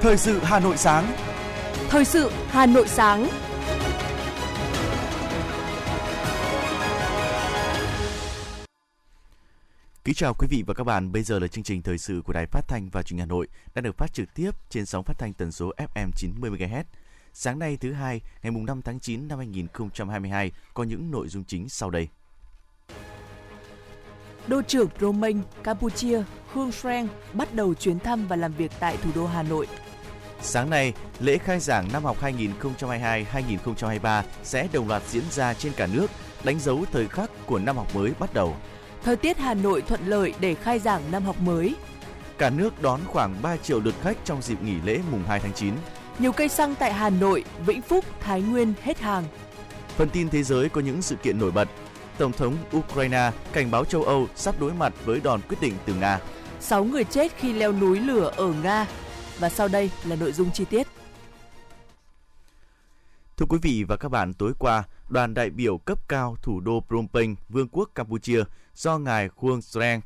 Thời sự Hà Nội sáng. Thời sự Hà Nội sáng. Kính chào quý vị và các bạn, bây giờ là chương trình thời sự của Đài Phát thanh và Truyền hình Hà Nội đang được phát trực tiếp trên sóng phát thanh tần số FM 90 MHz. Sáng nay thứ hai, ngày mùng 5 tháng 9 năm 2022 có những nội dung chính sau đây. Đô trưởng Romain, Campuchia, Hương Sreng bắt đầu chuyến thăm và làm việc tại thủ đô Hà Nội. Sáng nay, lễ khai giảng năm học 2022-2023 sẽ đồng loạt diễn ra trên cả nước, đánh dấu thời khắc của năm học mới bắt đầu. Thời tiết Hà Nội thuận lợi để khai giảng năm học mới. Cả nước đón khoảng 3 triệu lượt khách trong dịp nghỉ lễ mùng 2 tháng 9. Nhiều cây xăng tại Hà Nội, Vĩnh Phúc, Thái Nguyên hết hàng. Phần tin thế giới có những sự kiện nổi bật. Tổng thống Ukraine cảnh báo châu Âu sắp đối mặt với đòn quyết định từ Nga. 6 người chết khi leo núi lửa ở Nga. Và sau đây là nội dung chi tiết. Thưa quý vị và các bạn, tối qua, đoàn đại biểu cấp cao thủ đô Phnom Penh, Vương quốc Campuchia do ngài Khuông Strang,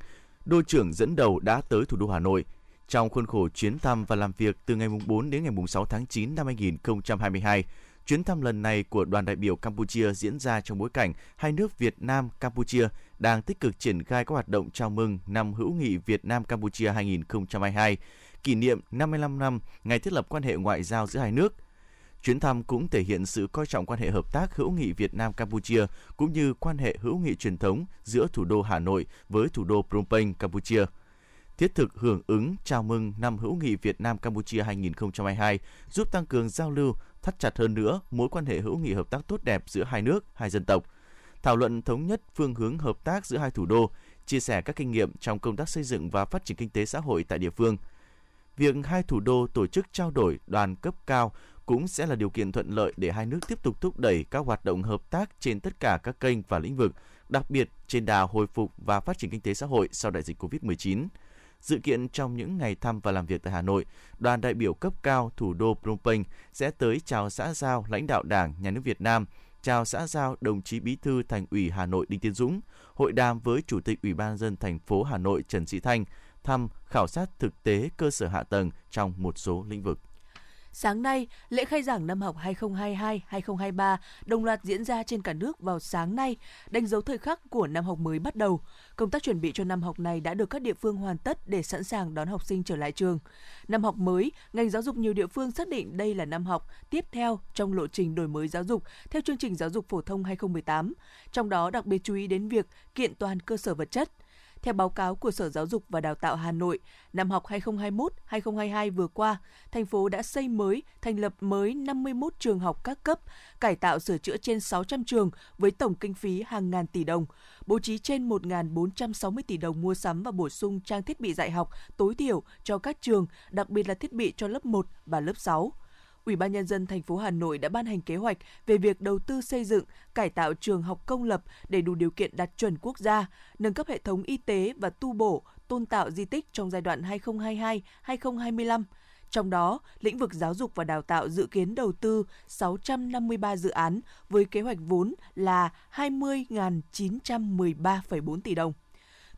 đô trưởng dẫn đầu đã tới thủ đô Hà Nội. Trong khuôn khổ chuyến thăm và làm việc từ ngày 4 đến ngày 6 tháng 9 năm 2022, chuyến thăm lần này của đoàn đại biểu Campuchia diễn ra trong bối cảnh hai nước Việt Nam Campuchia đang tích cực triển khai các hoạt động chào mừng năm hữu nghị Việt Nam Campuchia 2022, kỷ niệm 55 năm ngày thiết lập quan hệ ngoại giao giữa hai nước. Chuyến thăm cũng thể hiện sự coi trọng quan hệ hợp tác hữu nghị Việt Nam Campuchia cũng như quan hệ hữu nghị truyền thống giữa thủ đô Hà Nội với thủ đô Phnom Penh, Campuchia. Thiết thực hưởng ứng chào mừng năm hữu nghị Việt Nam Campuchia 2022, giúp tăng cường giao lưu, thắt chặt hơn nữa mối quan hệ hữu nghị hợp tác tốt đẹp giữa hai nước, hai dân tộc. Thảo luận thống nhất phương hướng hợp tác giữa hai thủ đô, chia sẻ các kinh nghiệm trong công tác xây dựng và phát triển kinh tế xã hội tại địa phương. Việc hai thủ đô tổ chức trao đổi đoàn cấp cao cũng sẽ là điều kiện thuận lợi để hai nước tiếp tục thúc đẩy các hoạt động hợp tác trên tất cả các kênh và lĩnh vực, đặc biệt trên đà hồi phục và phát triển kinh tế xã hội sau đại dịch COVID-19. Dự kiện trong những ngày thăm và làm việc tại Hà Nội, đoàn đại biểu cấp cao thủ đô Phnom Penh sẽ tới chào xã giao lãnh đạo Đảng, Nhà nước Việt Nam, chào xã giao đồng chí Bí thư Thành ủy Hà Nội Đinh Tiến Dũng, hội đàm với Chủ tịch Ủy ban dân thành phố Hà Nội Trần Sĩ Thanh, thăm khảo sát thực tế cơ sở hạ tầng trong một số lĩnh vực. Sáng nay, lễ khai giảng năm học 2022-2023 đồng loạt diễn ra trên cả nước vào sáng nay, đánh dấu thời khắc của năm học mới bắt đầu. Công tác chuẩn bị cho năm học này đã được các địa phương hoàn tất để sẵn sàng đón học sinh trở lại trường. Năm học mới, ngành giáo dục nhiều địa phương xác định đây là năm học tiếp theo trong lộ trình đổi mới giáo dục theo chương trình giáo dục phổ thông 2018. Trong đó đặc biệt chú ý đến việc kiện toàn cơ sở vật chất – theo báo cáo của Sở Giáo dục và Đào tạo Hà Nội, năm học 2021-2022 vừa qua, thành phố đã xây mới, thành lập mới 51 trường học các cấp, cải tạo sửa chữa trên 600 trường với tổng kinh phí hàng ngàn tỷ đồng, bố trí trên 1.460 tỷ đồng mua sắm và bổ sung trang thiết bị dạy học tối thiểu cho các trường, đặc biệt là thiết bị cho lớp 1 và lớp 6. Ủy ban nhân dân thành phố Hà Nội đã ban hành kế hoạch về việc đầu tư xây dựng, cải tạo trường học công lập để đủ điều kiện đạt chuẩn quốc gia, nâng cấp hệ thống y tế và tu bổ, tôn tạo di tích trong giai đoạn 2022-2025. Trong đó, lĩnh vực giáo dục và đào tạo dự kiến đầu tư 653 dự án với kế hoạch vốn là 20.913,4 tỷ đồng.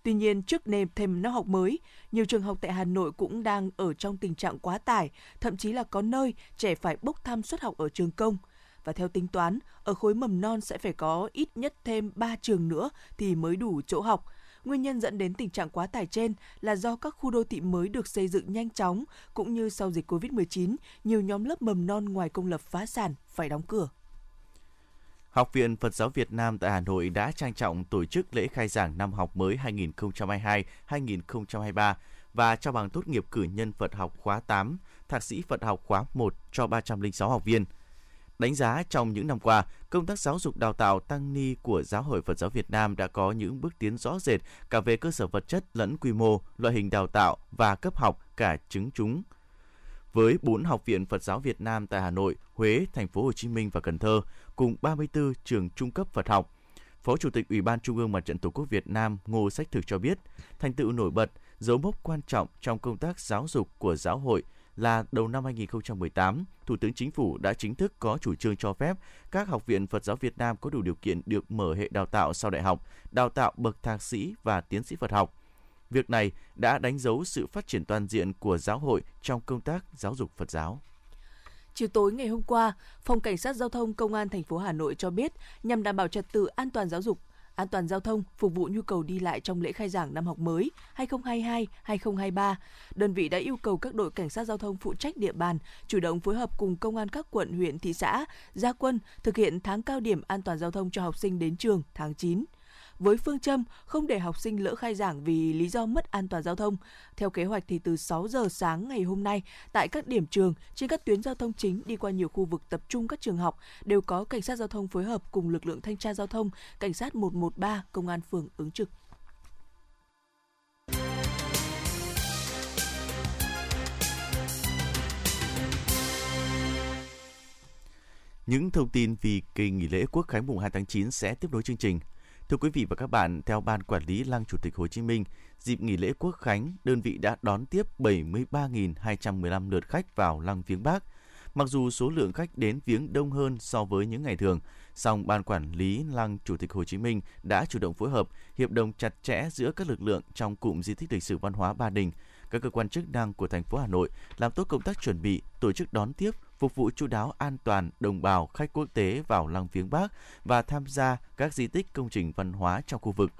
Tuy nhiên, trước nềm thêm năm học mới, nhiều trường học tại Hà Nội cũng đang ở trong tình trạng quá tải, thậm chí là có nơi trẻ phải bốc thăm suất học ở trường công. Và theo tính toán, ở khối mầm non sẽ phải có ít nhất thêm 3 trường nữa thì mới đủ chỗ học. Nguyên nhân dẫn đến tình trạng quá tải trên là do các khu đô thị mới được xây dựng nhanh chóng, cũng như sau dịch COVID-19, nhiều nhóm lớp mầm non ngoài công lập phá sản phải đóng cửa. Học viện Phật giáo Việt Nam tại Hà Nội đã trang trọng tổ chức lễ khai giảng năm học mới 2022-2023 và trao bằng tốt nghiệp cử nhân Phật học khóa 8, thạc sĩ Phật học khóa 1 cho 306 học viên. Đánh giá trong những năm qua, công tác giáo dục đào tạo tăng ni của Giáo hội Phật giáo Việt Nam đã có những bước tiến rõ rệt cả về cơ sở vật chất lẫn quy mô, loại hình đào tạo và cấp học cả chứng chúng – với 4 học viện Phật giáo Việt Nam tại Hà Nội, Huế, Thành phố Hồ Chí Minh và Cần Thơ cùng 34 trường trung cấp Phật học. Phó Chủ tịch Ủy ban Trung ương Mặt trận Tổ quốc Việt Nam Ngô Sách Thực cho biết, thành tựu nổi bật, dấu mốc quan trọng trong công tác giáo dục của giáo hội là đầu năm 2018, Thủ tướng Chính phủ đã chính thức có chủ trương cho phép các học viện Phật giáo Việt Nam có đủ điều kiện được mở hệ đào tạo sau đại học, đào tạo bậc thạc sĩ và tiến sĩ Phật học. Việc này đã đánh dấu sự phát triển toàn diện của giáo hội trong công tác giáo dục Phật giáo. Chiều tối ngày hôm qua, Phòng Cảnh sát Giao thông Công an thành phố Hà Nội cho biết nhằm đảm bảo trật tự an toàn giáo dục, an toàn giao thông phục vụ nhu cầu đi lại trong lễ khai giảng năm học mới 2022-2023, đơn vị đã yêu cầu các đội cảnh sát giao thông phụ trách địa bàn chủ động phối hợp cùng công an các quận, huyện, thị xã gia quân thực hiện tháng cao điểm an toàn giao thông cho học sinh đến trường tháng 9 với phương châm không để học sinh lỡ khai giảng vì lý do mất an toàn giao thông. Theo kế hoạch thì từ 6 giờ sáng ngày hôm nay, tại các điểm trường trên các tuyến giao thông chính đi qua nhiều khu vực tập trung các trường học đều có cảnh sát giao thông phối hợp cùng lực lượng thanh tra giao thông, cảnh sát 113, công an phường ứng trực. Những thông tin vì kỳ nghỉ lễ Quốc khánh mùng 2 tháng 9 sẽ tiếp nối chương trình. Thưa quý vị và các bạn, theo Ban Quản lý Lăng Chủ tịch Hồ Chí Minh, dịp nghỉ lễ Quốc khánh, đơn vị đã đón tiếp 73.215 lượt khách vào Lăng Viếng Bắc. Mặc dù số lượng khách đến viếng đông hơn so với những ngày thường, song Ban Quản lý Lăng Chủ tịch Hồ Chí Minh đã chủ động phối hợp, hiệp đồng chặt chẽ giữa các lực lượng trong cụm di tích lịch sử văn hóa Ba Đình, các cơ quan chức năng của thành phố Hà Nội làm tốt công tác chuẩn bị, tổ chức đón tiếp, phục vụ chú đáo an toàn đồng bào khách quốc tế vào lăng viếng Bác và tham gia các di tích công trình văn hóa trong khu vực.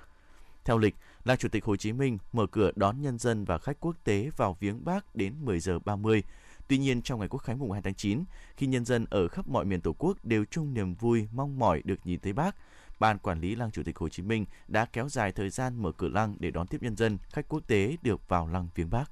Theo lịch, Lăng Chủ tịch Hồ Chí Minh mở cửa đón nhân dân và khách quốc tế vào viếng Bác đến 10 giờ 30. Tuy nhiên, trong ngày Quốc khánh mùng 2 tháng 9, khi nhân dân ở khắp mọi miền Tổ quốc đều chung niềm vui mong mỏi được nhìn thấy Bác, Ban Quản lý Lăng Chủ tịch Hồ Chí Minh đã kéo dài thời gian mở cửa lăng để đón tiếp nhân dân, khách quốc tế được vào lăng viếng Bác.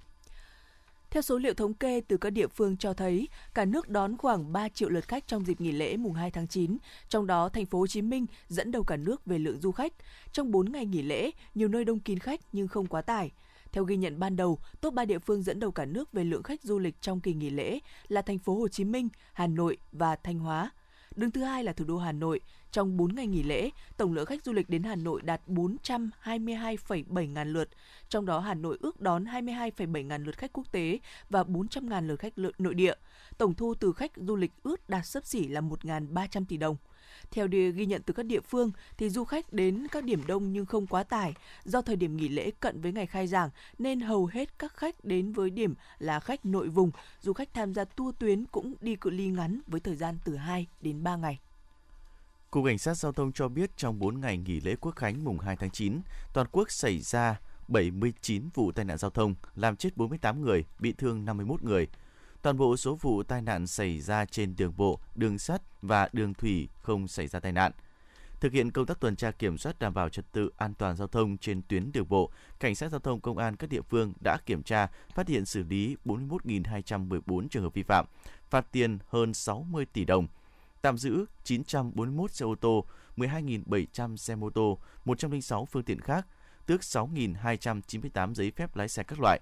Theo số liệu thống kê từ các địa phương cho thấy, cả nước đón khoảng 3 triệu lượt khách trong dịp nghỉ lễ mùng 2 tháng 9, trong đó thành phố Hồ Chí Minh dẫn đầu cả nước về lượng du khách. Trong 4 ngày nghỉ lễ, nhiều nơi đông kín khách nhưng không quá tải. Theo ghi nhận ban đầu, top 3 địa phương dẫn đầu cả nước về lượng khách du lịch trong kỳ nghỉ lễ là thành phố Hồ Chí Minh, Hà Nội và Thanh Hóa. Đứng thứ hai là thủ đô Hà Nội. Trong 4 ngày nghỉ lễ, tổng lượng khách du lịch đến Hà Nội đạt 422,7 ngàn lượt, trong đó Hà Nội ước đón 22,7 ngàn lượt khách quốc tế và 400 ngàn lượt khách nội địa. Tổng thu từ khách du lịch ước đạt sấp xỉ là 1.300 tỷ đồng. Theo đi ghi nhận từ các địa phương thì du khách đến các điểm đông nhưng không quá tải. Do thời điểm nghỉ lễ cận với ngày khai giảng nên hầu hết các khách đến với điểm là khách nội vùng. Du khách tham gia tour tuyến cũng đi cự ly ngắn với thời gian từ 2 đến 3 ngày. Cục Cảnh sát Giao thông cho biết trong 4 ngày nghỉ lễ Quốc khánh mùng 2 tháng 9, toàn quốc xảy ra 79 vụ tai nạn giao thông, làm chết 48 người, bị thương 51 người. Toàn bộ số vụ tai nạn xảy ra trên đường bộ, đường sắt và đường thủy không xảy ra tai nạn. Thực hiện công tác tuần tra kiểm soát đảm bảo trật tự an toàn giao thông trên tuyến đường bộ, cảnh sát giao thông công an các địa phương đã kiểm tra, phát hiện xử lý 41.214 trường hợp vi phạm, phạt tiền hơn 60 tỷ đồng, tạm giữ 941 xe ô tô, 12.700 xe mô tô, 106 phương tiện khác, tước 6.298 giấy phép lái xe các loại.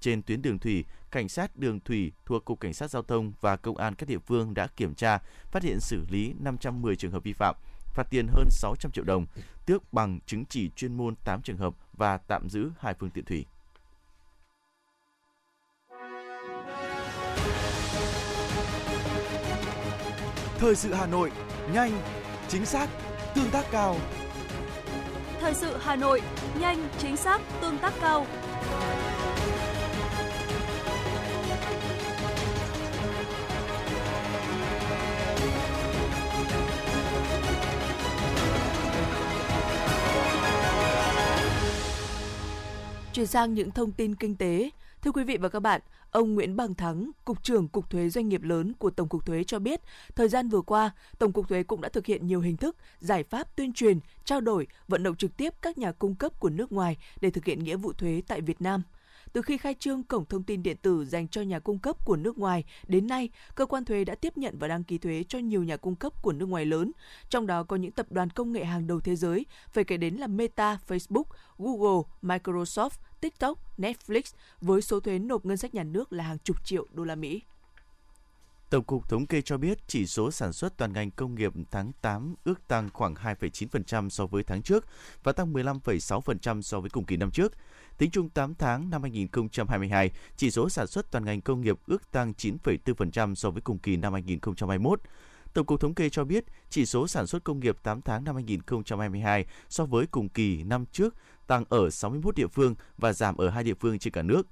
Trên tuyến đường thủy, cảnh sát đường thủy thuộc Cục Cảnh sát Giao thông và Công an các địa phương đã kiểm tra, phát hiện xử lý 510 trường hợp vi phạm, phạt tiền hơn 600 triệu đồng, tước bằng chứng chỉ chuyên môn 8 trường hợp và tạm giữ hai phương tiện thủy. Thời sự Hà Nội, nhanh, chính xác, tương tác cao. Thời sự Hà Nội, nhanh, chính xác, tương tác cao. Chuyển sang những thông tin kinh tế. Thưa quý vị và các bạn, ông Nguyễn Bằng Thắng, Cục trưởng Cục Thuế Doanh nghiệp lớn của Tổng cục Thuế cho biết, thời gian vừa qua, Tổng cục Thuế cũng đã thực hiện nhiều hình thức, giải pháp tuyên truyền, trao đổi, vận động trực tiếp các nhà cung cấp của nước ngoài để thực hiện nghĩa vụ thuế tại Việt Nam – từ khi khai trương cổng thông tin điện tử dành cho nhà cung cấp của nước ngoài đến nay, cơ quan thuế đã tiếp nhận và đăng ký thuế cho nhiều nhà cung cấp của nước ngoài lớn, trong đó có những tập đoàn công nghệ hàng đầu thế giới, phải kể đến là Meta, Facebook, Google, Microsoft, TikTok, Netflix với số thuế nộp ngân sách nhà nước là hàng chục triệu đô la Mỹ. Tổng cục Thống kê cho biết chỉ số sản xuất toàn ngành công nghiệp tháng 8 ước tăng khoảng 2,9% so với tháng trước và tăng 15,6% so với cùng kỳ năm trước. Tính chung 8 tháng năm 2022, chỉ số sản xuất toàn ngành công nghiệp ước tăng 9,4% so với cùng kỳ năm 2021. Tổng cục Thống kê cho biết, chỉ số sản xuất công nghiệp 8 tháng năm 2022 so với cùng kỳ năm trước tăng ở 61 địa phương và giảm ở hai địa phương trên cả nước.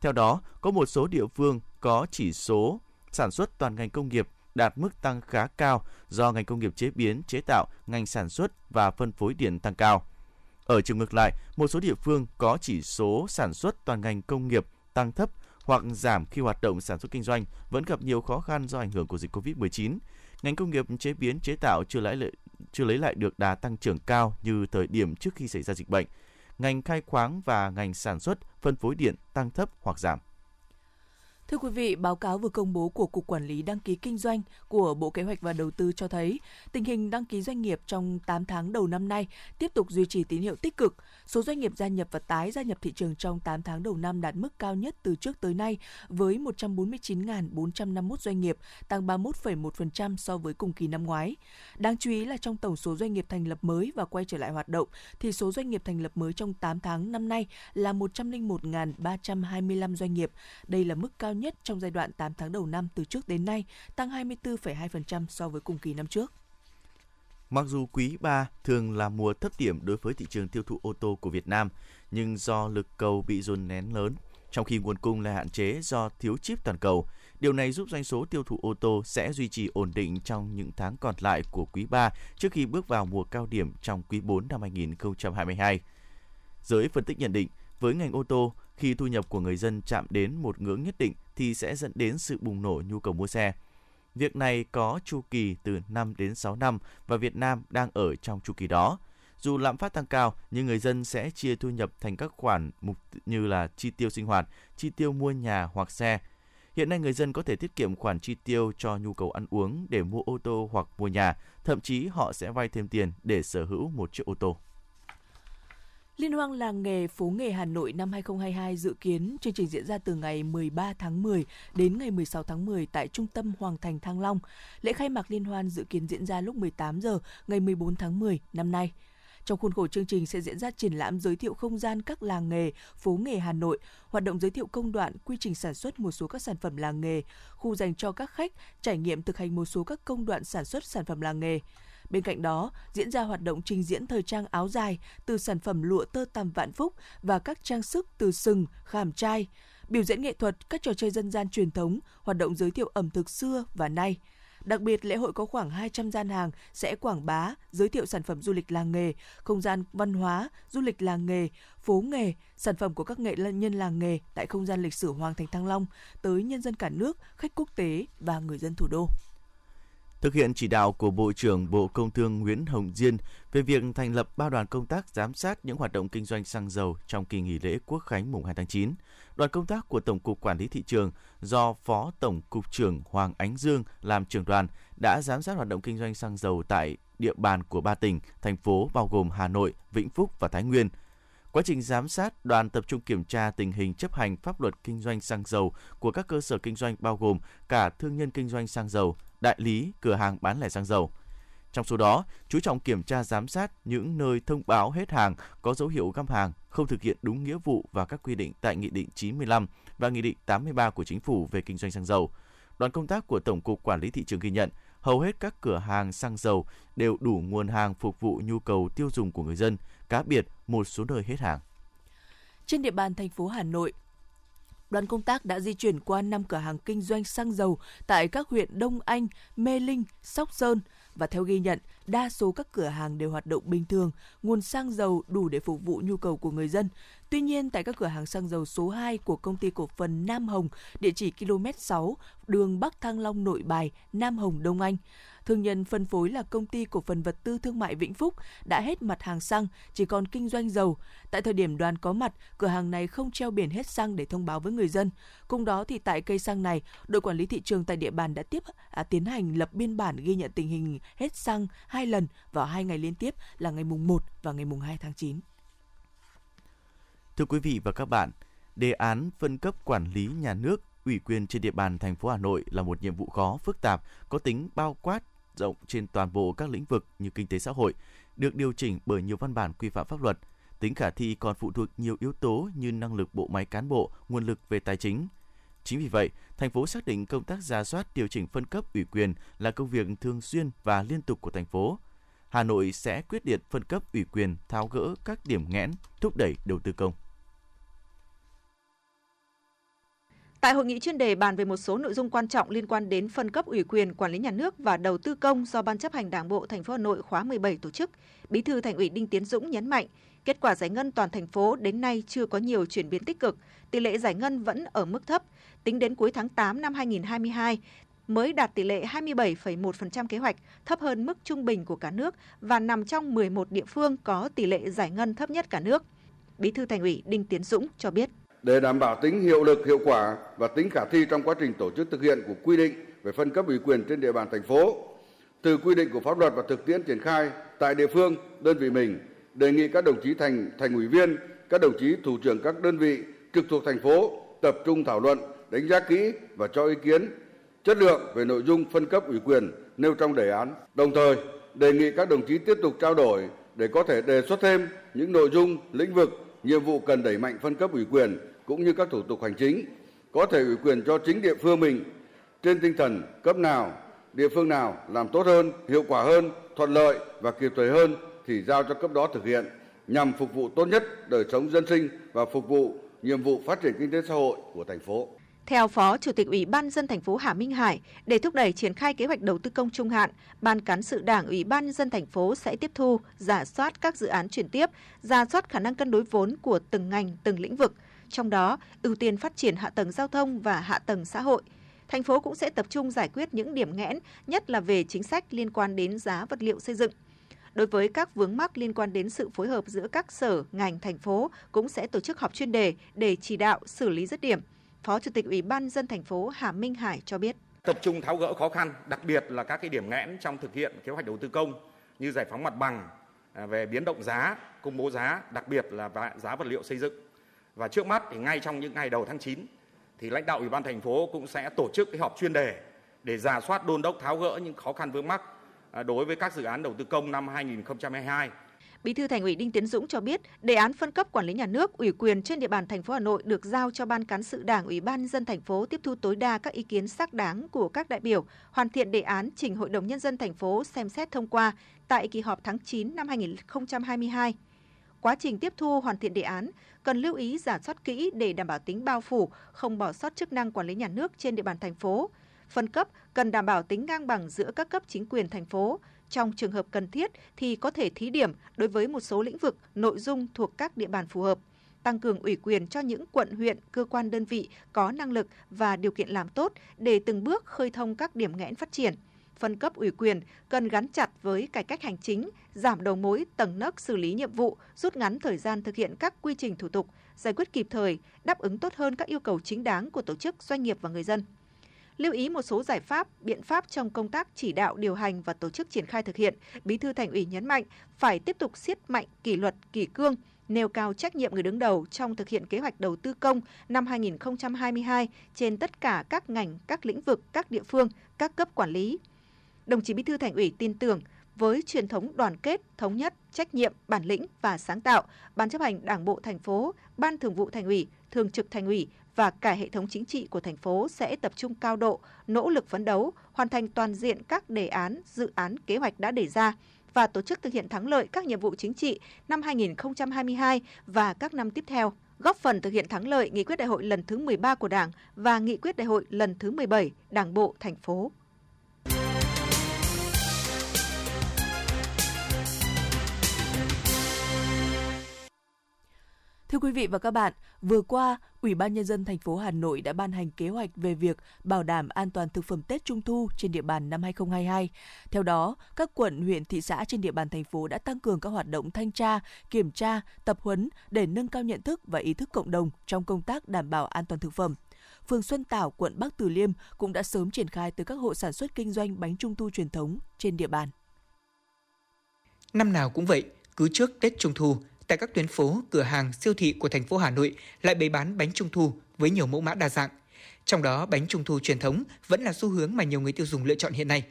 Theo đó, có một số địa phương có chỉ số sản xuất toàn ngành công nghiệp đạt mức tăng khá cao do ngành công nghiệp chế biến, chế tạo, ngành sản xuất và phân phối điện tăng cao. Ở chiều ngược lại, một số địa phương có chỉ số sản xuất toàn ngành công nghiệp tăng thấp hoặc giảm khi hoạt động sản xuất kinh doanh vẫn gặp nhiều khó khăn do ảnh hưởng của dịch Covid-19. Ngành công nghiệp chế biến chế tạo chưa lấy lại, chưa lấy lại được đà tăng trưởng cao như thời điểm trước khi xảy ra dịch bệnh. Ngành khai khoáng và ngành sản xuất phân phối điện tăng thấp hoặc giảm. Thưa quý vị, báo cáo vừa công bố của Cục Quản lý Đăng ký Kinh doanh của Bộ Kế hoạch và Đầu tư cho thấy tình hình đăng ký doanh nghiệp trong 8 tháng đầu năm nay tiếp tục duy trì tín hiệu tích cực. Số doanh nghiệp gia nhập và tái gia nhập thị trường trong 8 tháng đầu năm đạt mức cao nhất từ trước tới nay với 149.451 doanh nghiệp, tăng 31,1% so với cùng kỳ năm ngoái. Đáng chú ý là trong tổng số doanh nghiệp thành lập mới và quay trở lại hoạt động thì số doanh nghiệp thành lập mới trong 8 tháng năm nay là 101.325 doanh nghiệp. Đây là mức cao nhất trong giai đoạn 8 tháng đầu năm từ trước đến nay, tăng 24,2% so với cùng kỳ năm trước. Mặc dù quý 3 thường là mùa thấp điểm đối với thị trường tiêu thụ ô tô của Việt Nam, nhưng do lực cầu bị dồn nén lớn, trong khi nguồn cung là hạn chế do thiếu chip toàn cầu, điều này giúp doanh số tiêu thụ ô tô sẽ duy trì ổn định trong những tháng còn lại của quý 3 trước khi bước vào mùa cao điểm trong quý 4 năm 2022. Giới phân tích nhận định, với ngành ô tô, khi thu nhập của người dân chạm đến một ngưỡng nhất định thì sẽ dẫn đến sự bùng nổ nhu cầu mua xe. Việc này có chu kỳ từ 5 đến 6 năm và Việt Nam đang ở trong chu kỳ đó. Dù lạm phát tăng cao, nhưng người dân sẽ chia thu nhập thành các khoản mục như là chi tiêu sinh hoạt, chi tiêu mua nhà hoặc xe. Hiện nay người dân có thể tiết kiệm khoản chi tiêu cho nhu cầu ăn uống để mua ô tô hoặc mua nhà, thậm chí họ sẽ vay thêm tiền để sở hữu một chiếc ô tô. Liên hoan làng nghề phố nghề Hà Nội năm 2022 dự kiến chương trình diễn ra từ ngày 13 tháng 10 đến ngày 16 tháng 10 tại Trung tâm Hoàng Thành Thăng Long. Lễ khai mạc liên hoan dự kiến diễn ra lúc 18 giờ ngày 14 tháng 10 năm nay. Trong khuôn khổ chương trình sẽ diễn ra triển lãm giới thiệu không gian các làng nghề, phố nghề Hà Nội, hoạt động giới thiệu công đoạn, quy trình sản xuất một số các sản phẩm làng nghề, khu dành cho các khách trải nghiệm thực hành một số các công đoạn sản xuất sản phẩm làng nghề. Bên cạnh đó, diễn ra hoạt động trình diễn thời trang áo dài từ sản phẩm lụa tơ tằm vạn phúc và các trang sức từ sừng, khảm trai, biểu diễn nghệ thuật, các trò chơi dân gian truyền thống, hoạt động giới thiệu ẩm thực xưa và nay. Đặc biệt, lễ hội có khoảng 200 gian hàng sẽ quảng bá, giới thiệu sản phẩm du lịch làng nghề, không gian văn hóa, du lịch làng nghề, phố nghề, sản phẩm của các nghệ nhân làng nghề tại không gian lịch sử Hoàng Thành Thăng Long tới nhân dân cả nước, khách quốc tế và người dân thủ đô. Thực hiện chỉ đạo của Bộ trưởng Bộ Công Thương Nguyễn Hồng Diên về việc thành lập ba đoàn công tác giám sát những hoạt động kinh doanh xăng dầu trong kỳ nghỉ lễ Quốc khánh mùng 2 tháng 9. Đoàn công tác của Tổng cục Quản lý thị trường do Phó Tổng cục trưởng Hoàng Ánh Dương làm trưởng đoàn đã giám sát hoạt động kinh doanh xăng dầu tại địa bàn của ba tỉnh, thành phố bao gồm Hà Nội, Vĩnh Phúc và Thái Nguyên. Quá trình giám sát, đoàn tập trung kiểm tra tình hình chấp hành pháp luật kinh doanh xăng dầu của các cơ sở kinh doanh bao gồm cả thương nhân kinh doanh xăng dầu, đại lý, cửa hàng bán lẻ xăng dầu. Trong số đó, chú trọng kiểm tra giám sát những nơi thông báo hết hàng có dấu hiệu găm hàng, không thực hiện đúng nghĩa vụ và các quy định tại Nghị định 95 và Nghị định 83 của Chính phủ về kinh doanh xăng dầu. Đoàn công tác của Tổng cục Quản lý thị trường ghi nhận, hầu hết các cửa hàng xăng dầu đều đủ nguồn hàng phục vụ nhu cầu tiêu dùng của người dân, cá biệt một số nơi hết hàng. Trên địa bàn thành phố Hà Nội, đoàn công tác đã di chuyển qua 5 cửa hàng kinh doanh xăng dầu tại các huyện Đông Anh, Mê Linh, Sóc Sơn và theo ghi nhận, đa số các cửa hàng đều hoạt động bình thường, nguồn xăng dầu đủ để phục vụ nhu cầu của người dân. Tuy nhiên, tại các cửa hàng xăng dầu số 2 của công ty cổ phần Nam Hồng, địa chỉ km 6, đường Bắc Thăng Long Nội Bài, Nam Hồng, Đông Anh, Thương nhân phân phối là công ty cổ phần vật tư thương mại Vĩnh Phúc đã hết mặt hàng xăng, chỉ còn kinh doanh dầu. Tại thời điểm đoàn có mặt, cửa hàng này không treo biển hết xăng để thông báo với người dân. Cùng đó thì tại cây xăng này, đội quản lý thị trường tại địa bàn đã tiếp à, tiến hành lập biên bản ghi nhận tình hình hết xăng hai lần vào hai ngày liên tiếp là ngày mùng 1 và ngày mùng 2 tháng 9. Thưa quý vị và các bạn, đề án phân cấp quản lý nhà nước ủy quyền trên địa bàn thành phố Hà Nội là một nhiệm vụ khó, phức tạp, có tính bao quát rộng trên toàn bộ các lĩnh vực như kinh tế xã hội, được điều chỉnh bởi nhiều văn bản quy phạm pháp luật. Tính khả thi còn phụ thuộc nhiều yếu tố như năng lực bộ máy cán bộ, nguồn lực về tài chính. Chính vì vậy, thành phố xác định công tác ra soát điều chỉnh phân cấp ủy quyền là công việc thường xuyên và liên tục của thành phố. Hà Nội sẽ quyết liệt phân cấp ủy quyền tháo gỡ các điểm nghẽn, thúc đẩy đầu tư công. Tại hội nghị chuyên đề bàn về một số nội dung quan trọng liên quan đến phân cấp ủy quyền quản lý nhà nước và đầu tư công do Ban chấp hành Đảng bộ thành phố Hà Nội khóa 17 tổ chức, Bí thư Thành ủy Đinh Tiến Dũng nhấn mạnh, kết quả giải ngân toàn thành phố đến nay chưa có nhiều chuyển biến tích cực, tỷ lệ giải ngân vẫn ở mức thấp. Tính đến cuối tháng 8 năm 2022, mới đạt tỷ lệ 27,1% kế hoạch, thấp hơn mức trung bình của cả nước và nằm trong 11 địa phương có tỷ lệ giải ngân thấp nhất cả nước. Bí thư Thành ủy Đinh Tiến Dũng cho biết để đảm bảo tính hiệu lực, hiệu quả và tính khả thi trong quá trình tổ chức thực hiện của quy định về phân cấp ủy quyền trên địa bàn thành phố. Từ quy định của pháp luật và thực tiễn triển khai tại địa phương, đơn vị mình, đề nghị các đồng chí thành thành ủy viên, các đồng chí thủ trưởng các đơn vị trực thuộc thành phố tập trung thảo luận, đánh giá kỹ và cho ý kiến chất lượng về nội dung phân cấp ủy quyền nêu trong đề án. Đồng thời, đề nghị các đồng chí tiếp tục trao đổi để có thể đề xuất thêm những nội dung, lĩnh vực, nhiệm vụ cần đẩy mạnh phân cấp ủy quyền cũng như các thủ tục hành chính có thể ủy quyền cho chính địa phương mình trên tinh thần cấp nào, địa phương nào làm tốt hơn, hiệu quả hơn, thuận lợi và kịp thời hơn thì giao cho cấp đó thực hiện nhằm phục vụ tốt nhất đời sống dân sinh và phục vụ nhiệm vụ phát triển kinh tế xã hội của thành phố. Theo Phó Chủ tịch Ủy ban dân thành phố Hà Minh Hải, để thúc đẩy triển khai kế hoạch đầu tư công trung hạn, Ban cán sự Đảng Ủy ban dân thành phố sẽ tiếp thu, giả soát các dự án chuyển tiếp, giả soát khả năng cân đối vốn của từng ngành, từng lĩnh vực, trong đó ưu tiên phát triển hạ tầng giao thông và hạ tầng xã hội. Thành phố cũng sẽ tập trung giải quyết những điểm nghẽn, nhất là về chính sách liên quan đến giá vật liệu xây dựng. Đối với các vướng mắc liên quan đến sự phối hợp giữa các sở, ngành, thành phố cũng sẽ tổ chức họp chuyên đề để chỉ đạo xử lý dứt điểm. Phó Chủ tịch Ủy ban dân thành phố Hà Minh Hải cho biết. Tập trung tháo gỡ khó khăn, đặc biệt là các cái điểm nghẽn trong thực hiện kế hoạch đầu tư công như giải phóng mặt bằng, à, về biến động giá, công bố giá, đặc biệt là giá vật liệu xây dựng và trước mắt thì ngay trong những ngày đầu tháng 9 thì lãnh đạo Ủy ban thành phố cũng sẽ tổ chức cái họp chuyên đề để giả soát đôn đốc tháo gỡ những khó khăn vướng mắc à, đối với các dự án đầu tư công năm 2022. Bí thư Thành ủy Đinh Tiến Dũng cho biết, đề án phân cấp quản lý nhà nước ủy quyền trên địa bàn thành phố Hà Nội được giao cho ban cán sự Đảng Ủy ban dân thành phố tiếp thu tối đa các ý kiến xác đáng của các đại biểu, hoàn thiện đề án trình Hội đồng nhân dân thành phố xem xét thông qua tại kỳ họp tháng 9 năm 2022. Quá trình tiếp thu hoàn thiện đề án, cần lưu ý giả soát kỹ để đảm bảo tính bao phủ, không bỏ sót chức năng quản lý nhà nước trên địa bàn thành phố. Phân cấp cần đảm bảo tính ngang bằng giữa các cấp chính quyền thành phố. Trong trường hợp cần thiết thì có thể thí điểm đối với một số lĩnh vực, nội dung thuộc các địa bàn phù hợp tăng cường ủy quyền cho những quận huyện, cơ quan đơn vị có năng lực và điều kiện làm tốt để từng bước khơi thông các điểm nghẽn phát triển phân cấp ủy quyền cần gắn chặt với cải cách hành chính, giảm đầu mối tầng nấc xử lý nhiệm vụ, rút ngắn thời gian thực hiện các quy trình thủ tục, giải quyết kịp thời, đáp ứng tốt hơn các yêu cầu chính đáng của tổ chức, doanh nghiệp và người dân. Lưu ý một số giải pháp, biện pháp trong công tác chỉ đạo điều hành và tổ chức triển khai thực hiện, Bí thư Thành ủy nhấn mạnh phải tiếp tục siết mạnh kỷ luật, kỷ cương, nêu cao trách nhiệm người đứng đầu trong thực hiện kế hoạch đầu tư công năm 2022 trên tất cả các ngành, các lĩnh vực, các địa phương, các cấp quản lý đồng chí Bí thư Thành ủy tin tưởng với truyền thống đoàn kết, thống nhất, trách nhiệm, bản lĩnh và sáng tạo, Ban chấp hành Đảng bộ thành phố, Ban Thường vụ Thành ủy, Thường trực Thành ủy và cả hệ thống chính trị của thành phố sẽ tập trung cao độ, nỗ lực phấn đấu, hoàn thành toàn diện các đề án, dự án, kế hoạch đã đề ra và tổ chức thực hiện thắng lợi các nhiệm vụ chính trị năm 2022 và các năm tiếp theo góp phần thực hiện thắng lợi nghị quyết đại hội lần thứ 13 của Đảng và nghị quyết đại hội lần thứ 17 Đảng bộ thành phố. Thưa quý vị và các bạn, vừa qua, Ủy ban nhân dân thành phố Hà Nội đã ban hành kế hoạch về việc bảo đảm an toàn thực phẩm Tết Trung thu trên địa bàn năm 2022. Theo đó, các quận, huyện, thị xã trên địa bàn thành phố đã tăng cường các hoạt động thanh tra, kiểm tra, tập huấn để nâng cao nhận thức và ý thức cộng đồng trong công tác đảm bảo an toàn thực phẩm. Phường Xuân Tảo, quận Bắc Từ Liêm cũng đã sớm triển khai từ các hộ sản xuất kinh doanh bánh trung thu truyền thống trên địa bàn. Năm nào cũng vậy, cứ trước Tết Trung thu, tại các tuyến phố, cửa hàng, siêu thị của thành phố Hà Nội lại bày bán bánh trung thu với nhiều mẫu mã đa dạng. Trong đó, bánh trung thu truyền thống vẫn là xu hướng mà nhiều người tiêu dùng lựa chọn hiện nay.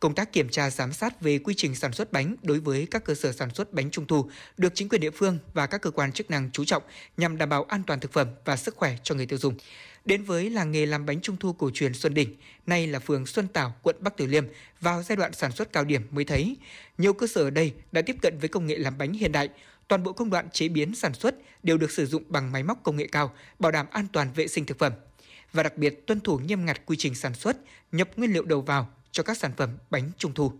Công tác kiểm tra giám sát về quy trình sản xuất bánh đối với các cơ sở sản xuất bánh trung thu được chính quyền địa phương và các cơ quan chức năng chú trọng nhằm đảm bảo an toàn thực phẩm và sức khỏe cho người tiêu dùng. Đến với làng nghề làm bánh trung thu cổ truyền Xuân Đỉnh, nay là phường Xuân Tảo, quận Bắc Từ Liêm, vào giai đoạn sản xuất cao điểm mới thấy. Nhiều cơ sở ở đây đã tiếp cận với công nghệ làm bánh hiện đại, toàn bộ công đoạn chế biến sản xuất đều được sử dụng bằng máy móc công nghệ cao, bảo đảm an toàn vệ sinh thực phẩm. Và đặc biệt tuân thủ nghiêm ngặt quy trình sản xuất, nhập nguyên liệu đầu vào cho các sản phẩm bánh trung thu.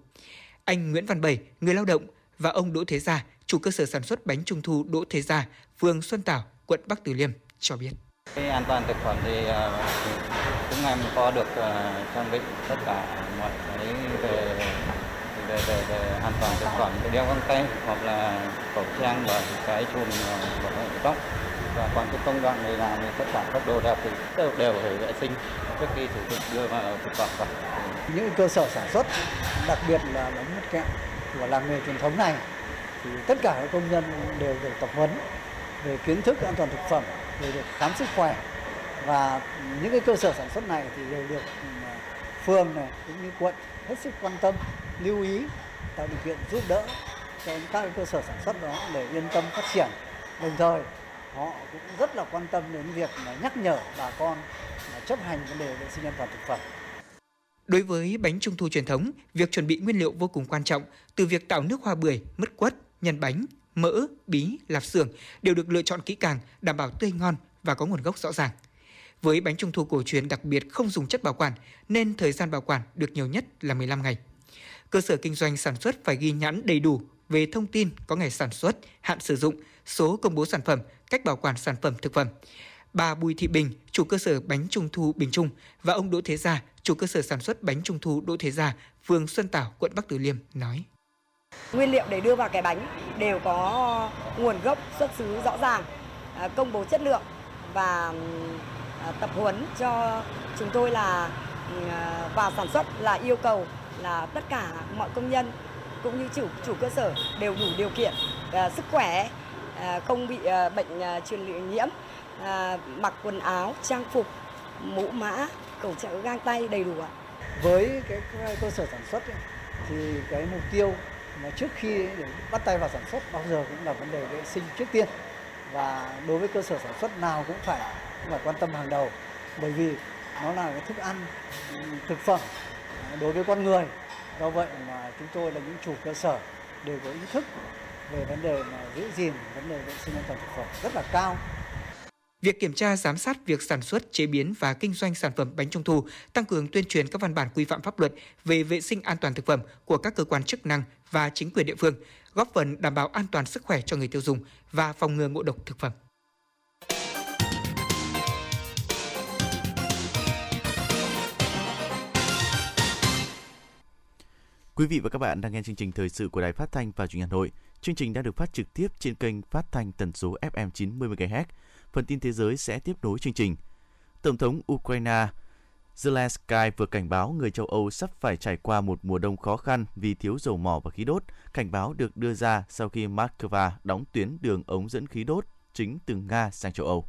Anh Nguyễn Văn Bảy, người lao động và ông Đỗ Thế Gia, chủ cơ sở sản xuất bánh trung thu Đỗ Thế Gia, phường Xuân Tảo, quận Bắc Từ Liêm cho biết. Cái an toàn thực phẩm thì ờ, chúng em có được ờ, trang bị tất cả mọi cái về về về, về an toàn thực phẩm đeo găng tay hoặc là khẩu trang và cái chùm bảo vệ tóc và còn cái công đoạn này làm thì tất cả các đồ đạc thì đều đều phải vệ sinh trước khi sử dụng đưa vào thực phẩm vào những cơ sở sản xuất đặc biệt là bánh mứt kẹo của làng nghề truyền thống này thì tất cả các công nhân đều được tập huấn về kiến thức an toàn thực phẩm đều được khám sức khỏe. Và những cái cơ sở sản xuất này thì đều được phường này cũng như quận hết sức quan tâm lưu ý tạo điều kiện giúp đỡ cho các cơ sở sản xuất đó để yên tâm phát triển đồng thời họ cũng rất là quan tâm đến việc mà nhắc nhở bà con là chấp hành vấn đề vệ sinh an toàn thực phẩm Đối với bánh trung thu truyền thống, việc chuẩn bị nguyên liệu vô cùng quan trọng, từ việc tạo nước hoa bưởi, mứt quất, nhân bánh, mỡ, bí, lạp xưởng đều được lựa chọn kỹ càng, đảm bảo tươi ngon và có nguồn gốc rõ ràng. Với bánh trung thu cổ truyền đặc biệt không dùng chất bảo quản nên thời gian bảo quản được nhiều nhất là 15 ngày. Cơ sở kinh doanh sản xuất phải ghi nhãn đầy đủ về thông tin có ngày sản xuất, hạn sử dụng, số công bố sản phẩm, cách bảo quản sản phẩm thực phẩm. Bà Bùi Thị Bình, chủ cơ sở bánh trung thu Bình Trung và ông Đỗ Thế Gia, chủ cơ sở sản xuất bánh trung thu Đỗ Thế Gia, phường Xuân Tảo, quận Bắc Từ Liêm nói. Nguyên liệu để đưa vào cái bánh đều có nguồn gốc xuất xứ rõ ràng, à, công bố chất lượng và À, tập huấn cho chúng tôi là ừ, à, vào sản xuất là yêu cầu là tất cả mọi công nhân cũng như chủ chủ cơ sở đều đủ điều kiện à, sức khỏe không bị bệnh truyền nhiễm mặc quần áo trang phục mũ mã khẩu trang găng tay đầy đủ ạ. Với cái cơ sở sản xuất ấy, thì cái mục tiêu mà trước khi để bắt tay vào sản xuất bao giờ cũng là vấn đề vệ sinh trước tiên. Và đối với cơ sở sản xuất nào cũng phải và quan tâm hàng đầu. Bởi vì nó là cái thức ăn thực phẩm đối với con người. Do vậy mà chúng tôi là những chủ cơ sở đều có ý thức về vấn đề mà giữ gìn vấn đề vệ sinh an toàn thực phẩm rất là cao. Việc kiểm tra giám sát việc sản xuất, chế biến và kinh doanh sản phẩm bánh trung thu, tăng cường tuyên truyền các văn bản quy phạm pháp luật về vệ sinh an toàn thực phẩm của các cơ quan chức năng và chính quyền địa phương, góp phần đảm bảo an toàn sức khỏe cho người tiêu dùng và phòng ngừa ngộ độc thực phẩm. Quý vị và các bạn đang nghe chương trình thời sự của Đài Phát thanh và Truyền hình Hà Nội. Chương trình đã được phát trực tiếp trên kênh phát thanh tần số FM 90 MHz. Phần tin thế giới sẽ tiếp nối chương trình. Tổng thống Ukraine Zelensky vừa cảnh báo người châu Âu sắp phải trải qua một mùa đông khó khăn vì thiếu dầu mỏ và khí đốt. Cảnh báo được đưa ra sau khi Moscow đóng tuyến đường ống dẫn khí đốt chính từ Nga sang châu Âu.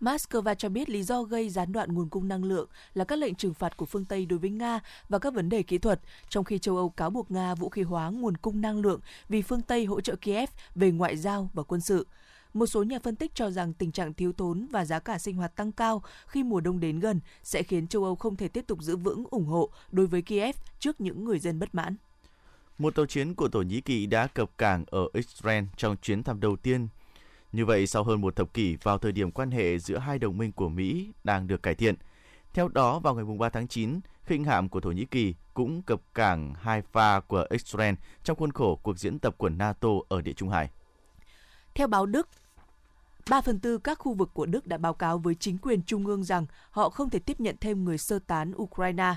Moscow cho biết lý do gây gián đoạn nguồn cung năng lượng là các lệnh trừng phạt của phương Tây đối với Nga và các vấn đề kỹ thuật, trong khi châu Âu cáo buộc Nga vũ khí hóa nguồn cung năng lượng vì phương Tây hỗ trợ Kiev về ngoại giao và quân sự. Một số nhà phân tích cho rằng tình trạng thiếu thốn và giá cả sinh hoạt tăng cao khi mùa đông đến gần sẽ khiến châu Âu không thể tiếp tục giữ vững ủng hộ đối với Kiev trước những người dân bất mãn. Một tàu chiến của Thổ Nhĩ Kỳ đã cập cảng ở Israel trong chuyến thăm đầu tiên. Như vậy, sau hơn một thập kỷ vào thời điểm quan hệ giữa hai đồng minh của Mỹ đang được cải thiện. Theo đó, vào ngày 3 tháng 9, khinh hạm của Thổ Nhĩ Kỳ cũng cập cảng Haifa của Israel trong khuôn khổ cuộc diễn tập của NATO ở Địa Trung Hải. Theo báo Đức, 3 phần tư các khu vực của Đức đã báo cáo với chính quyền trung ương rằng họ không thể tiếp nhận thêm người sơ tán Ukraine.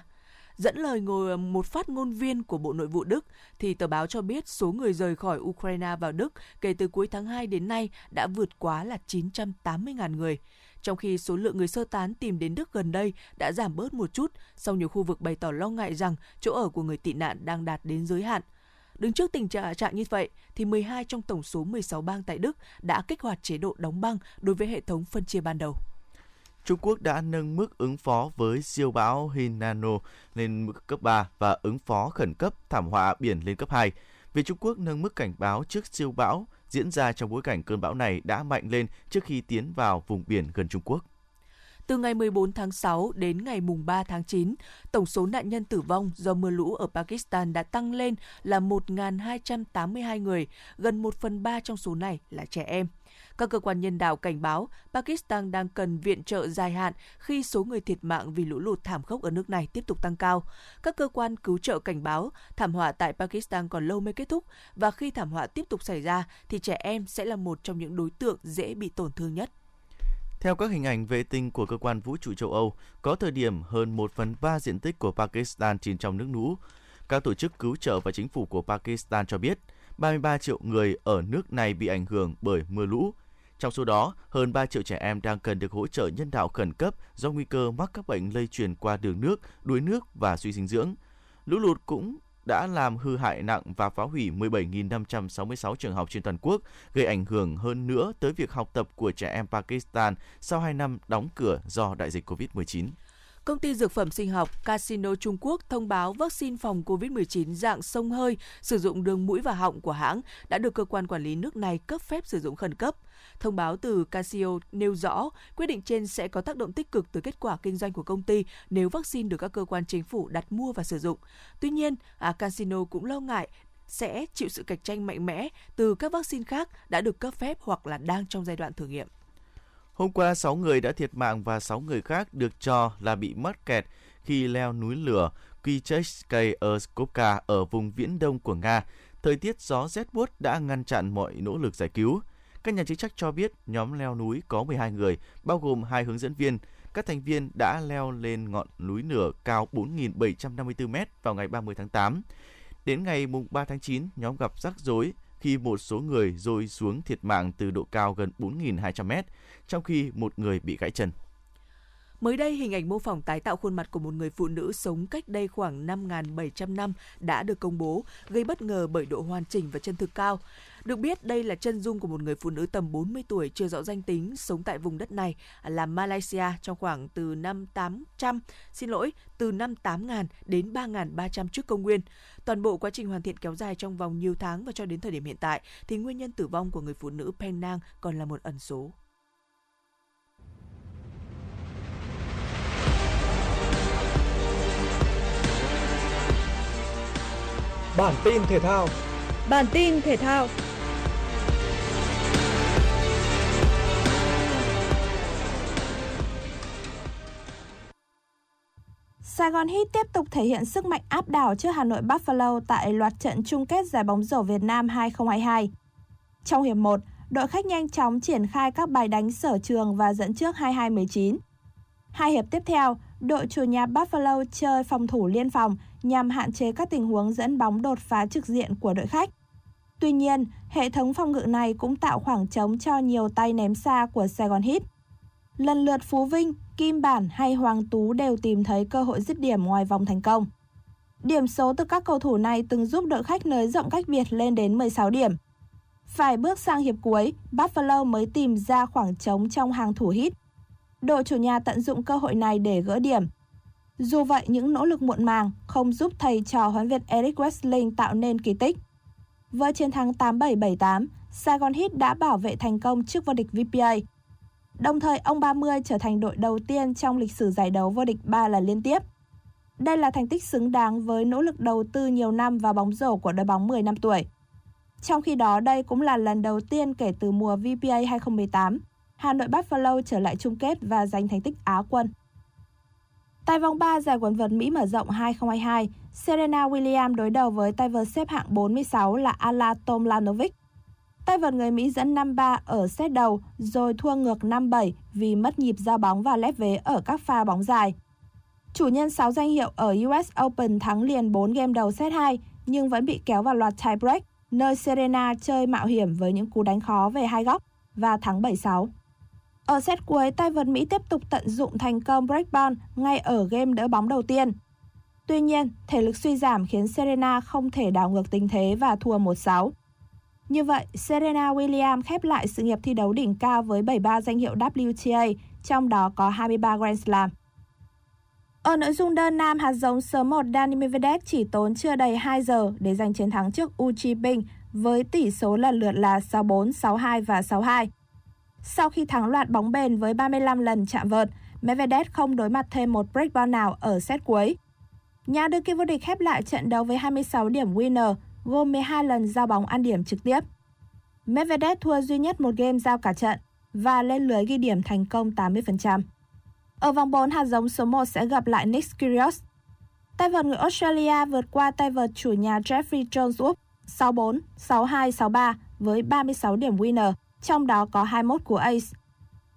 Dẫn lời ngồi ờ, một phát ngôn viên của Bộ Nội vụ Đức, thì tờ báo cho biết số người rời khỏi Ukraine vào Đức kể từ cuối tháng 2 đến nay đã vượt quá là 980.000 người. Trong khi số lượng người sơ tán tìm đến Đức gần đây đã giảm bớt một chút sau nhiều khu vực bày tỏ lo ngại rằng chỗ ở của người tị nạn đang đạt đến giới hạn – Đứng trước tình trạng như vậy, thì 12 trong tổng số 16 bang tại Đức đã kích hoạt chế độ đóng băng đối với hệ thống phân chia ban đầu. Trung Quốc đã nâng mức ứng phó với siêu bão Hinano lên mức cấp 3 và ứng phó khẩn cấp thảm họa biển lên cấp 2. Vì Trung Quốc nâng mức cảnh báo trước siêu bão diễn ra trong bối cảnh cơn bão này đã mạnh lên trước khi tiến vào vùng biển gần Trung Quốc. Từ ngày 14 tháng 6 đến ngày 3 tháng 9, tổng số nạn nhân tử vong do mưa lũ ở Pakistan đã tăng lên là 1.282 người, gần 1 phần 3 trong số này là trẻ em. Các cơ quan nhân đạo cảnh báo Pakistan đang cần viện trợ dài hạn khi số người thiệt mạng vì lũ lụt thảm khốc ở nước này tiếp tục tăng cao. Các cơ quan cứu trợ cảnh báo thảm họa tại Pakistan còn lâu mới kết thúc và khi thảm họa tiếp tục xảy ra thì trẻ em sẽ là một trong những đối tượng dễ bị tổn thương nhất. Theo các hình ảnh vệ tinh của cơ quan vũ trụ châu Âu, có thời điểm hơn 1 phần 3 diện tích của Pakistan chìm trong nước lũ. Các tổ chức cứu trợ và chính phủ của Pakistan cho biết 33 triệu người ở nước này bị ảnh hưởng bởi mưa lũ. Trong số đó, hơn 3 triệu trẻ em đang cần được hỗ trợ nhân đạo khẩn cấp do nguy cơ mắc các bệnh lây truyền qua đường nước, đuối nước và suy dinh dưỡng. Lũ lụt cũng đã làm hư hại nặng và phá hủy 17.566 trường học trên toàn quốc, gây ảnh hưởng hơn nữa tới việc học tập của trẻ em Pakistan sau 2 năm đóng cửa do đại dịch COVID-19. Công ty dược phẩm sinh học Casino Trung Quốc thông báo vaccine phòng COVID-19 dạng sông hơi sử dụng đường mũi và họng của hãng đã được cơ quan quản lý nước này cấp phép sử dụng khẩn cấp. Thông báo từ Casio nêu rõ quyết định trên sẽ có tác động tích cực tới kết quả kinh doanh của công ty nếu vaccine được các cơ quan chính phủ đặt mua và sử dụng. Tuy nhiên, à, Casino cũng lo ngại sẽ chịu sự cạnh tranh mạnh mẽ từ các vaccine khác đã được cấp phép hoặc là đang trong giai đoạn thử nghiệm. Hôm qua, 6 người đã thiệt mạng và 6 người khác được cho là bị mắc kẹt khi leo núi lửa Kicheskaya Skopka ở vùng viễn đông của Nga. Thời tiết gió rét buốt đã ngăn chặn mọi nỗ lực giải cứu. Các nhà chức trách cho biết nhóm leo núi có 12 người, bao gồm hai hướng dẫn viên. Các thành viên đã leo lên ngọn núi lửa cao 4.754 m vào ngày 30 tháng 8. Đến ngày 3 tháng 9, nhóm gặp rắc rối khi một số người rơi xuống thiệt mạng từ độ cao gần 4.200 m, trong khi một người bị gãy chân. Mới đây, hình ảnh mô phỏng tái tạo khuôn mặt của một người phụ nữ sống cách đây khoảng 5.700 năm đã được công bố, gây bất ngờ bởi độ hoàn chỉnh và chân thực cao. Được biết, đây là chân dung của một người phụ nữ tầm 40 tuổi chưa rõ danh tính sống tại vùng đất này là Malaysia trong khoảng từ năm 800, xin lỗi, từ năm 8.000 đến 3.300 trước công nguyên. Toàn bộ quá trình hoàn thiện kéo dài trong vòng nhiều tháng và cho đến thời điểm hiện tại thì nguyên nhân tử vong của người phụ nữ Penang còn là một ẩn số. Bản tin thể thao. Bản tin thể thao. Sài Gòn Heat tiếp tục thể hiện sức mạnh áp đảo trước Hà Nội Buffalo tại loạt trận chung kết giải bóng rổ Việt Nam 2022. Trong hiệp 1, đội khách nhanh chóng triển khai các bài đánh sở trường và dẫn trước 22-19. Hai hiệp tiếp theo, đội chủ nhà Buffalo chơi phòng thủ liên phòng nhằm hạn chế các tình huống dẫn bóng đột phá trực diện của đội khách. Tuy nhiên, hệ thống phòng ngự này cũng tạo khoảng trống cho nhiều tay ném xa của Sài Gòn Hit. Lần lượt Phú Vinh, Kim Bản hay Hoàng Tú đều tìm thấy cơ hội dứt điểm ngoài vòng thành công. Điểm số từ các cầu thủ này từng giúp đội khách nới rộng cách biệt lên đến 16 điểm. Phải bước sang hiệp cuối, Buffalo mới tìm ra khoảng trống trong hàng thủ hit. Đội chủ nhà tận dụng cơ hội này để gỡ điểm. Dù vậy, những nỗ lực muộn màng không giúp thầy trò huấn luyện Eric Westling tạo nên kỳ tích. Với chiến thắng 8778, Saigon Heat đã bảo vệ thành công trước vô địch VPA. Đồng thời, ông 30 trở thành đội đầu tiên trong lịch sử giải đấu vô địch 3 lần liên tiếp. Đây là thành tích xứng đáng với nỗ lực đầu tư nhiều năm vào bóng rổ của đội bóng 10 năm tuổi. Trong khi đó, đây cũng là lần đầu tiên kể từ mùa VPA 2018, Hà Nội Buffalo trở lại chung kết và giành thành tích Á quân. Tại vòng 3 giải quần vợt Mỹ mở rộng 2022, Serena Williams đối đầu với tay vợt xếp hạng 46 là Ala Tomlanovic. Tay vợt người Mỹ dẫn 5-3 ở set đầu rồi thua ngược 5-7 vì mất nhịp giao bóng và lép vế ở các pha bóng dài. Chủ nhân 6 danh hiệu ở US Open thắng liền 4 game đầu set 2 nhưng vẫn bị kéo vào loạt tiebreak, nơi Serena chơi mạo hiểm với những cú đánh khó về hai góc và thắng 7-6. Ở set cuối, tay vợt Mỹ tiếp tục tận dụng thành công breakball ngay ở game đỡ bóng đầu tiên. Tuy nhiên, thể lực suy giảm khiến Serena không thể đảo ngược tình thế và thua 1-6. Như vậy, Serena Williams khép lại sự nghiệp thi đấu đỉnh cao với 73 danh hiệu WTA, trong đó có 23 Grand Slam. Ở nội dung đơn nam, hạt giống số 1 Dani Medvedev chỉ tốn chưa đầy 2 giờ để giành chiến thắng trước U Chi với tỷ số lần lượt là 6-4, 6-2 và 6-2. Sau khi thắng loạt bóng bền với 35 lần chạm vợt, Medvedev không đối mặt thêm một break ball nào ở set cuối. Nhà đương kim vô địch khép lại trận đấu với 26 điểm winner, gồm 12 lần giao bóng ăn điểm trực tiếp. Medvedev thua duy nhất một game giao cả trận và lên lưới ghi điểm thành công 80%. Ở vòng 4, hạt giống số 1 sẽ gặp lại Nick Kyrgios. Tay vợt người Australia vượt qua tay vợt chủ nhà Jeffrey Jones Woods 6-4, 6-2, 6-3 với 36 điểm winner, trong đó có 21 của Ace.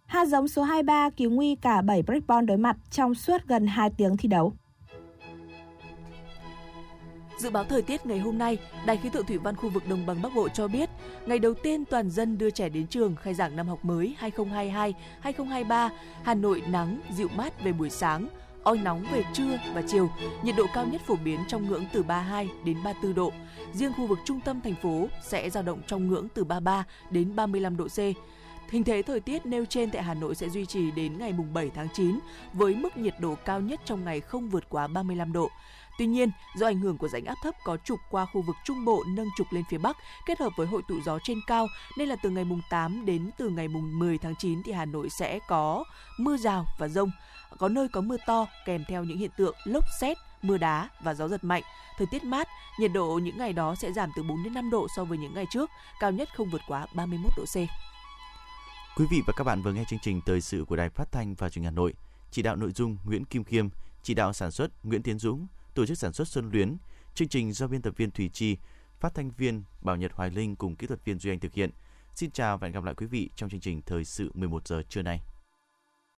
Hạt giống số 23 cứu nguy cả 7 break ball đối mặt trong suốt gần 2 tiếng thi đấu. Dự báo thời tiết ngày hôm nay, Đài khí tượng thủy văn khu vực Đồng bằng Bắc Bộ cho biết, ngày đầu tiên toàn dân đưa trẻ đến trường khai giảng năm học mới 2022-2023, Hà Nội nắng, dịu mát về buổi sáng, oi nóng về trưa và chiều, nhiệt độ cao nhất phổ biến trong ngưỡng từ 32 đến 34 độ. Riêng khu vực trung tâm thành phố sẽ dao động trong ngưỡng từ 33 đến 35 độ C. Hình thế thời tiết nêu trên tại Hà Nội sẽ duy trì đến ngày 7 tháng 9 với mức nhiệt độ cao nhất trong ngày không vượt quá 35 độ. Tuy nhiên, do ảnh hưởng của rãnh áp thấp có trục qua khu vực Trung Bộ nâng trục lên phía Bắc kết hợp với hội tụ gió trên cao nên là từ ngày mùng 8 đến từ ngày mùng 10 tháng 9 thì Hà Nội sẽ có mưa rào và rông, có nơi có mưa to kèm theo những hiện tượng lốc xét, mưa đá và gió giật mạnh. Thời tiết mát, nhiệt độ những ngày đó sẽ giảm từ 4 đến 5 độ so với những ngày trước, cao nhất không vượt quá 31 độ C. Quý vị và các bạn vừa nghe chương trình thời sự của Đài Phát thanh và Truyền hình Hà Nội. Chỉ đạo nội dung Nguyễn Kim Khiêm, chỉ đạo sản xuất Nguyễn Tiến Dũng, tổ chức sản xuất Xuân Luyến. Chương trình do biên tập viên Thủy Chi, phát thanh viên Bảo Nhật Hoài Linh cùng kỹ thuật viên Duy Anh thực hiện. Xin chào và hẹn gặp lại quý vị trong chương trình thời sự 11 giờ trưa nay.